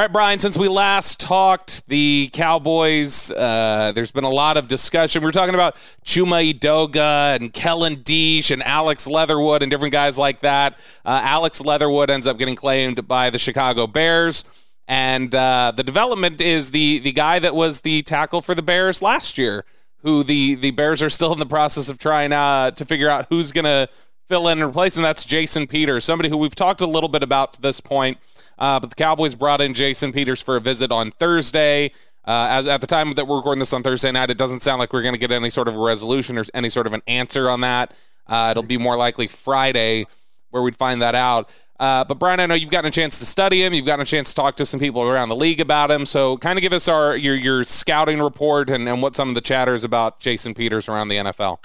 All right, Bryan, since we last talked, the Cowboys, uh, there's been a lot of discussion. We were talking about Chuma Edoga and Kellen Diesch and Alex Leatherwood and different guys like that. Uh, Alex Leatherwood ends up getting claimed by the Chicago Bears. And uh, the development is the, the guy that was the tackle for the Bears last year, who the, the Bears are still in the process of trying uh, to figure out who's going to fill in and replace, and that's Jason Peters, somebody who we've talked a little bit about to this point. Uh, but the Cowboys brought in Jason Peters for a visit on Thursday. Uh, as at the time that we're recording this on Thursday night, it doesn't sound like we're going to get any sort of a resolution or any sort of an answer on that. Uh, it'll be more likely Friday where we'd find that out. Uh, but Bryan, I know you've gotten a chance to study him. You've gotten a chance to talk to some people around the league about him. So, kind of give us our your your scouting report and, and what some of the chatters about Jason Peters around the NFL.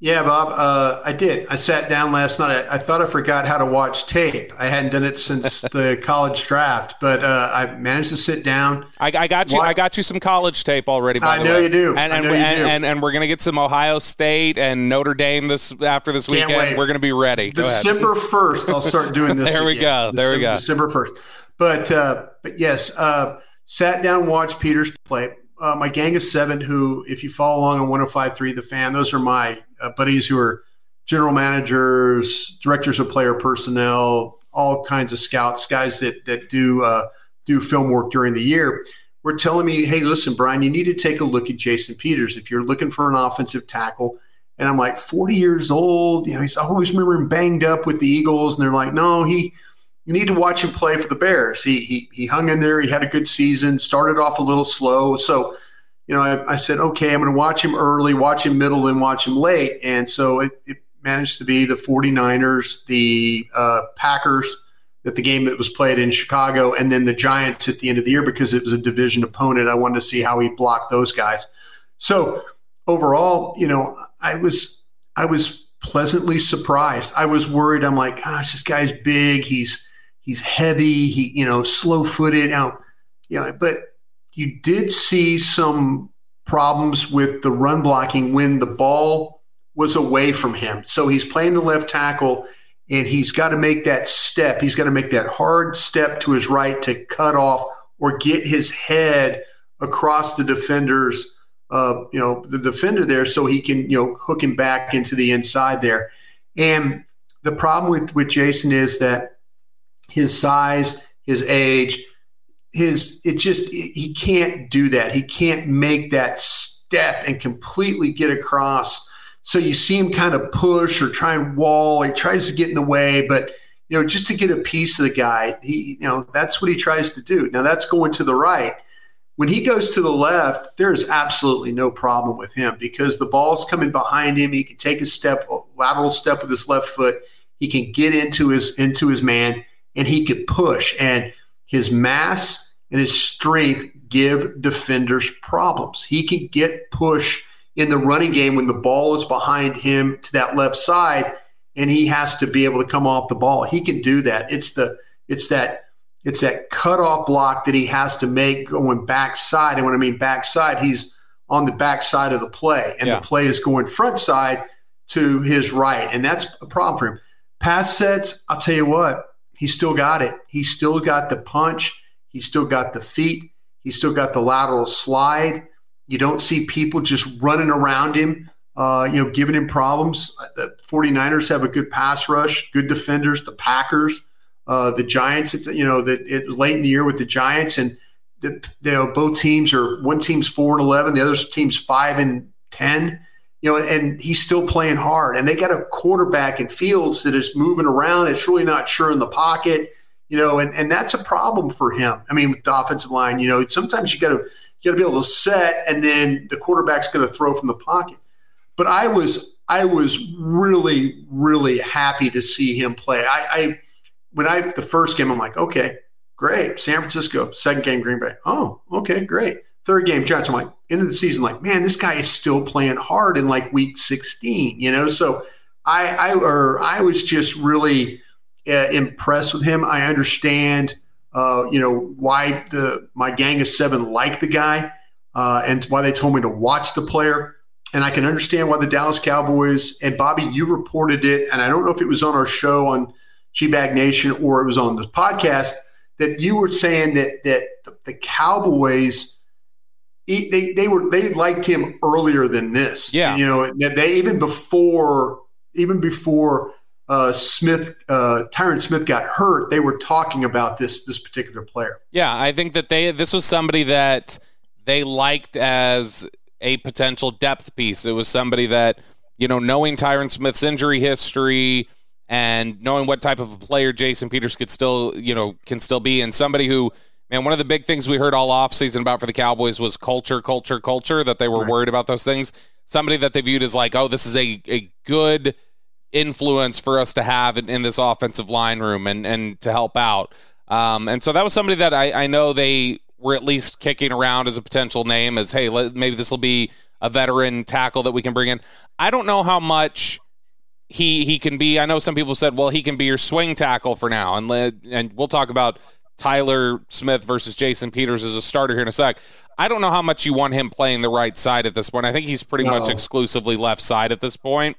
Yeah, Bob, uh, I did. I sat down last night. I, I, thought I forgot how to watch tape. I hadn't done it since the college draft, but uh, I managed to sit down. I, I got you. Watch. I got you some college tape already. I know way. you do. And and, and, and, and, and, we're gonna get some Ohio State and Notre Dame this after this Can't weekend. Wait. We're gonna be ready. Go December first, I'll start doing this. there we again. go. There December, we go. December first. But uh, but yes, uh, sat down, watched Peters play. Uh, my gang of seven, who, if you follow along on 105.3, the fan, those are my uh, buddies who are general managers, directors of player personnel, all kinds of scouts, guys that that do uh, do film work during the year, were telling me, "Hey, listen, Bryan, you need to take a look at Jason Peters if you're looking for an offensive tackle." And I'm like, 40 years old, you know, he's always remember him banged up with the Eagles, and they're like, "No, he." You need to watch him play for the Bears. He he he hung in there. He had a good season. Started off a little slow, so you know, I, I, said, okay, I'm going to watch him early, watch him middle, and watch him late. And so it, it managed to be the 49ers, the uh, Packers, that the game that was played in Chicago, and then the Giants at the end of the year because it was a division opponent. I wanted to see how he blocked those guys. So overall, you know, I was I was pleasantly surprised. I was worried. I'm like, gosh, this guy's big. He's he's heavy. He you know slow footed. Now, you know, but you did see some problems with the run blocking when the ball was away from him. So he's playing the left tackle and he's got to make that step. He's got to make that hard step to his right to cut off or get his head across the defender's uh, you know, the defender there so he can, you know, hook him back into the inside there. And the problem with, with Jason is that his size, his age, his it just he can't do that. He can't make that step and completely get across so you see him kind of push or try and wall. He tries to get in the way, but you know, just to get a piece of the guy, he you know that's what he tries to do. Now that's going to the right. When he goes to the left, there is absolutely no problem with him because the ball's coming behind him. He can take a step, a lateral step with his left foot. He can get into his into his man, and he could push. And his mass and his strength give defenders problems. He can get push in the running game when the ball is behind him to that left side and he has to be able to come off the ball. He can do that. It's the it's that it's that cutoff block that he has to make going backside. And when I mean backside, he's on the backside of the play, and yeah. the play is going front side to his right, and that's a problem for him. Pass sets, I'll tell you what, he still got it. He still got the punch. He still got the feet. He still got the lateral slide. You don't see people just running around him, uh, you know, giving him problems. The 49ers have a good pass rush, good defenders. The Packers, uh, the Giants, it's, you know, it late in the year with the Giants and the, you know, both teams are one team's four and 11, the other team's five and 10 you know, and he's still playing hard. And they got a quarterback in Fields that is moving around. It's really not sure in the pocket, you know, and, and that's a problem for him. I mean, with the offensive line, you know, sometimes you got to you got to be able to set, and then the quarterback's going to throw from the pocket. But I was I was really really happy to see him play. I, I when I the first game, I'm like, okay, great, San Francisco. Second game, Green Bay. Oh, okay, great. Third game, Giants. I'm like, end of the season, like, man, this guy is still playing hard in like week 16, you know? So I, I, or I was just really uh, impressed with him. I understand, uh, you know, why the, my gang of seven liked the guy uh, and why they told me to watch the player. And I can understand why the Dallas Cowboys and Bobby, you reported it. And I don't know if it was on our show on G Bag Nation or it was on the podcast that you were saying that, that the Cowboys – he, they they were they liked him earlier than this. Yeah, you know they even before even before uh, Smith uh, Tyron Smith got hurt, they were talking about this this particular player. Yeah, I think that they this was somebody that they liked as a potential depth piece. It was somebody that you know knowing Tyron Smith's injury history and knowing what type of a player Jason Peters could still you know can still be, and somebody who and one of the big things we heard all offseason about for the Cowboys was culture, culture, culture, that they were right. worried about those things. Somebody that they viewed as like, oh, this is a, a good influence for us to have in, in this offensive line room and, and to help out. Um, and so that was somebody that I, I know they were at least kicking around as a potential name as, hey, let, maybe this will be a veteran tackle that we can bring in. I don't know how much he he can be. I know some people said, well, he can be your swing tackle for now, and and we'll talk about Tyler Smith versus Jason Peters as a starter here in a sec. I don't know how much you want him playing the right side at this point. I think he's pretty no. much exclusively left side at this point.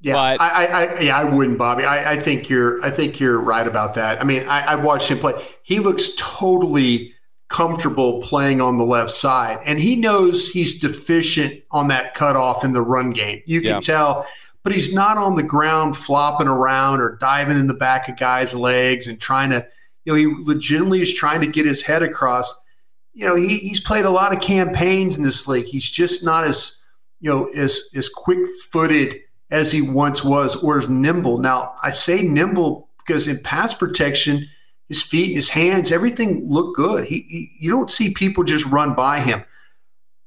Yeah, but, I, I, yeah, I wouldn't, Bobby. I, I, think you're, I think you're right about that. I mean, I, I watched him play. He looks totally comfortable playing on the left side, and he knows he's deficient on that cutoff in the run game. You can yeah. tell, but he's not on the ground flopping around or diving in the back of guys' legs and trying to you know, he legitimately is trying to get his head across. You know, he, he's played a lot of campaigns in this league. He's just not as, you know, as as quick footed as he once was or as nimble. Now, I say nimble because in pass protection, his feet, his hands, everything look good. He, he you don't see people just run by him.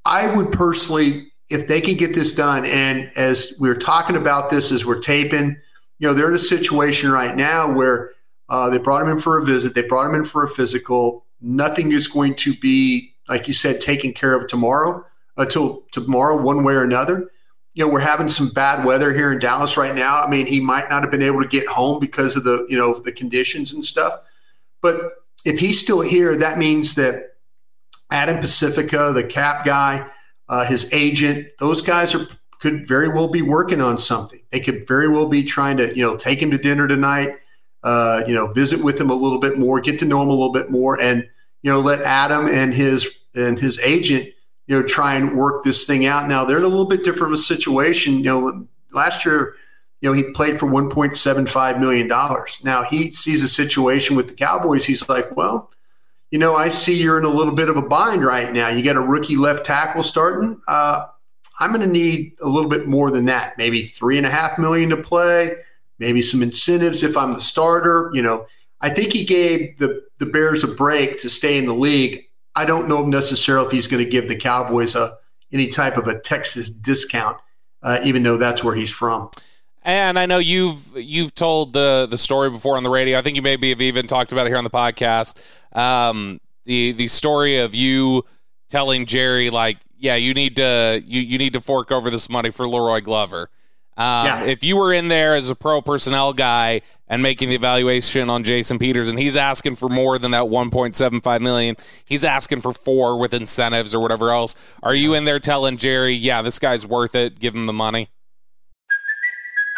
I would personally, if they can get this done, and as we are talking about this as we're taping, you know, they're in a situation right now where uh, they brought him in for a visit. They brought him in for a physical. Nothing is going to be, like you said, taken care of tomorrow until tomorrow, one way or another. You know, we're having some bad weather here in Dallas right now. I mean, he might not have been able to get home because of the, you know, the conditions and stuff. But if he's still here, that means that Adam Prasifka, the cap guy, uh, his agent, those guys are could very well be working on something. They could very well be trying to, you know, take him to dinner tonight uh, you know, visit with him a little bit more, get to know him a little bit more, and you know, let Adam and his and his agent, you know, try and work this thing out. Now they're in a little bit different of a situation. You know, last year, you know, he played for 1.75 million dollars. Now he sees a situation with the Cowboys. He's like, well, you know, I see you're in a little bit of a bind right now. You got a rookie left tackle starting. Uh, I'm going to need a little bit more than that, maybe three and a half million to play maybe some incentives if I'm the starter. You know, I think he gave the the Bears a break to stay in the league. I don't know necessarily if he's going to give the Cowboys a any type of a Texas discount, uh, even though that's where he's from. And I know you've you've told the the story before on the radio. I think you maybe have even talked about it here on the podcast. Um, the the story of you telling Jerry like, yeah, you need to you you need to fork over this money for La'Roi Glover. Um, yeah. If you were in there as a pro personnel guy and making the evaluation on Jason Peters, and he's asking for more than that 1.75 million, he's asking for four with incentives or whatever else. Are you in there telling Jerry, yeah, this guy's worth it, give him the money?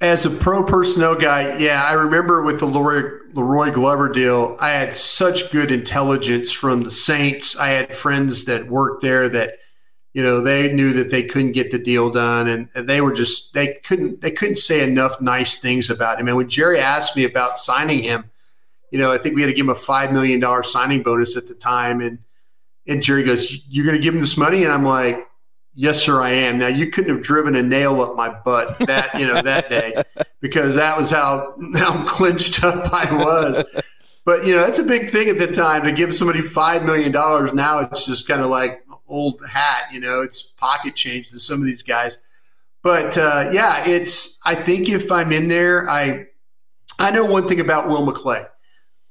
as a pro personnel guy, yeah, I remember with the La'Roi, La'Roi Glover deal, I had such good intelligence from the Saints. I had friends that worked there that, you know, they knew that they couldn't get the deal done, and, and they were just they couldn't they couldn't say enough nice things about him. And when Jerry asked me about signing him, you know, I think we had to give him a five million dollar signing bonus at the time, and and Jerry goes, "You're going to give him this money?" And I'm like, Yes, sir, I am. Now you couldn't have driven a nail up my butt that you know that day because that was how how clinched up I was. But you know that's a big thing at the time to give somebody five million dollars. Now it's just kind of like old hat. You know, it's pocket change to some of these guys. But uh, yeah, it's. I think if I'm in there, I I know one thing about Will McClay.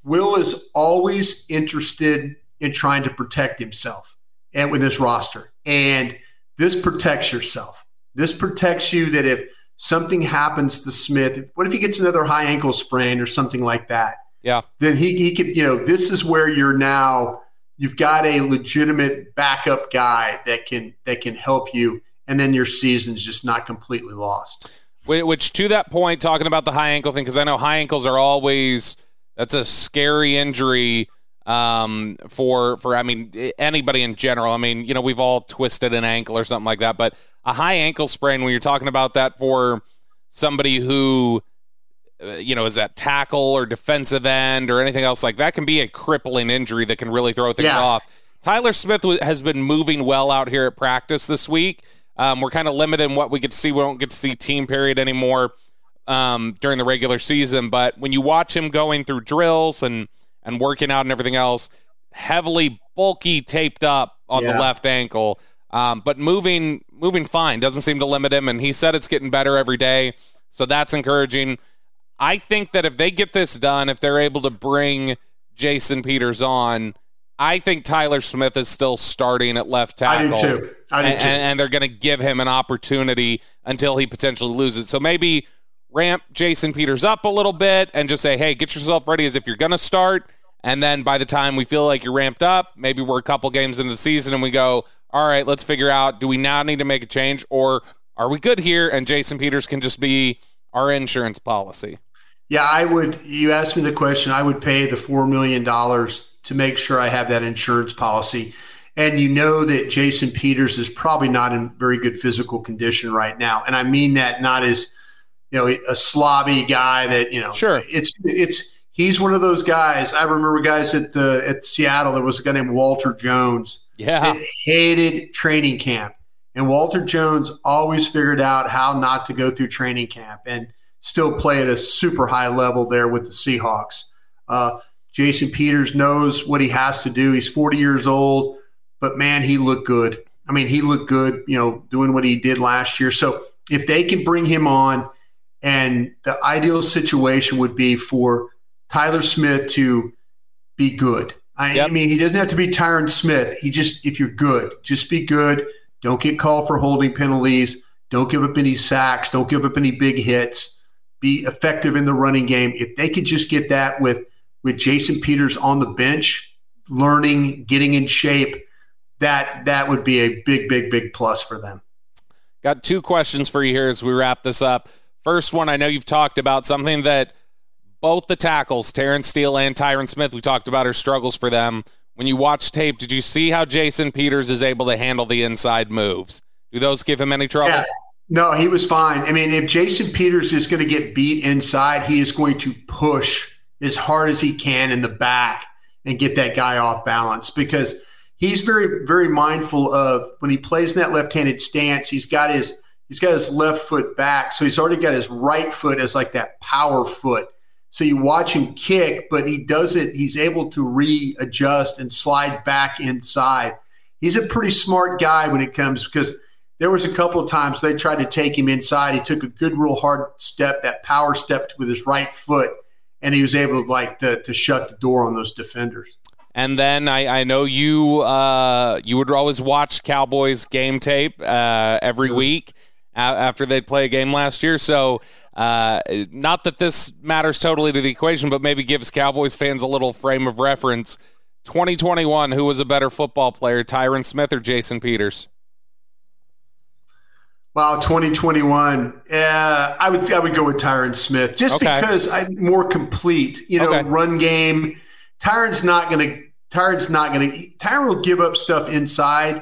Will is always interested in trying to protect himself and with his roster and this protects yourself. This protects you that if something happens to Smith, what if he gets another high ankle sprain or something like that? Yeah. Then he, he could, you know, this is where you're now, you've got a legitimate backup guy that can, that can help you. And then your season's just not completely lost. Which to that point, talking about the high ankle thing, because I know high ankles are always, that's a scary injury um, for for I mean anybody in general. I mean, you know, we've all twisted an ankle or something like that, but a high ankle sprain when you're talking about that for somebody who uh, you know is that tackle or defensive end or anything else like that can be a crippling injury that can really throw things yeah. off. Tyler Smith has been moving well out here at practice this week. Um, we're kind of limited in what we get to see. We don't get to see team period anymore um, during the regular season, but when you watch him going through drills and and working out and everything else, heavily bulky taped up on yeah. the left ankle. Um, but moving moving fine doesn't seem to limit him, and he said it's getting better every day, so that's encouraging. I think that if they get this done, if they're able to bring Jason Peters on, I think Tyler Smith is still starting at left tackle. I do too. I do and, too. And they're going to give him an opportunity until he potentially loses. So maybe ramp Jason Peters up a little bit and just say, hey, get yourself ready as if you're going to start. And then by the time we feel like you're ramped up, maybe we're a couple games into the season and we go, all right, let's figure out do we now need to make a change or are we good here? And Jason Peters can just be our insurance policy. Yeah, I would. You asked me the question. I would pay the $4 million to make sure I have that insurance policy. And you know that Jason Peters is probably not in very good physical condition right now. And I mean that not as, you know, a slobby guy that, you know, sure. It's, it's, he's one of those guys. I remember guys at the at Seattle. There was a guy named Walter Jones. Yeah, hated training camp, and Walter Jones always figured out how not to go through training camp and still play at a super high level there with the Seahawks. Uh, Jason Peters knows what he has to do. He's 40 years old, but man, he looked good. I mean, he looked good, you know, doing what he did last year. So if they can bring him on, and the ideal situation would be for Tyler Smith to be good. I, yep. I, mean, he doesn't have to be Tyron Smith. He just, if you're good, just be good. Don't get called for holding penalties. Don't give up any sacks. Don't give up any big hits. Be effective in the running game. If they could just get that with with Jason Peters on the bench, learning, getting in shape, that that would be a big, big, big plus for them. Got two questions for you here as we wrap this up. First one, I know you've talked about something that both the tackles, Terence Steele and Tyron Smith, we talked about our struggles for them. When you watch tape, did you see how Jason Peters is able to handle the inside moves? Do those give him any trouble? Yeah, No, he was fine. I mean, if Jason Peters is going to get beat inside, he is going to push as hard as he can in the back and get that guy off balance because he's very, very mindful of when he plays in that left-handed stance, he's got his he's got his left foot back. So he's already got his right foot as like that power foot. So you watch him kick, but he does it, he's able to readjust and slide back inside. He's a pretty smart guy when it comes because – there was a couple of times they tried to take him inside. He took a good, real hard step, that power step with his right foot, and he was able to like to, to shut the door on those defenders. And then I, I know you uh, you would always watch Cowboys game tape uh, every week after they'd play a game last year. So uh, not that this matters totally to the equation, but maybe gives Cowboys fans a little frame of reference. 2021, who was a better football player, Tyron Smith or Jason Peters? Wow, 2021. Yeah, I would I would go with Tyron Smith just okay. because I'm more complete. You know, okay. run game. Tyron's not going to. Tyron's not going to. Tyron will give up stuff inside,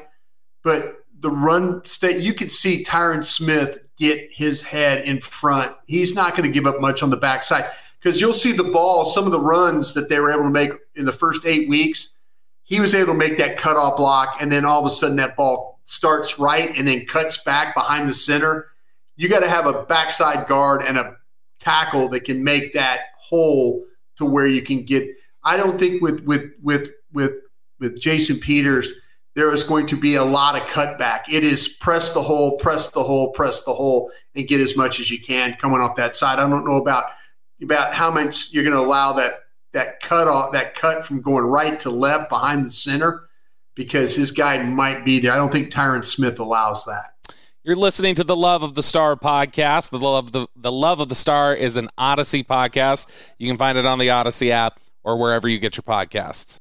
but the run state you can see Tyron Smith get his head in front. He's not going to give up much on the backside because you'll see the ball. Some of the runs that they were able to make in the first eight weeks, he was able to make that cutoff block, and then all of a sudden that ball starts right and then cuts back behind the center, you got to have a backside guard and a tackle that can make that hole to where you can get. I don't think with with with with with Jason Peters there is going to be a lot of cutback. It is press the hole, press the hole, press the hole, and get as much as you can coming off that side. I don't know about about how much you're going to allow that that cut off that cut from going right to left behind the center because his guy might be there. I don't think Tyron Smith allows that. You're listening to the Love of the Star podcast. The love the the Love of the Star is an Audacy podcast. You can find it on the Audacy app or wherever you get your podcasts.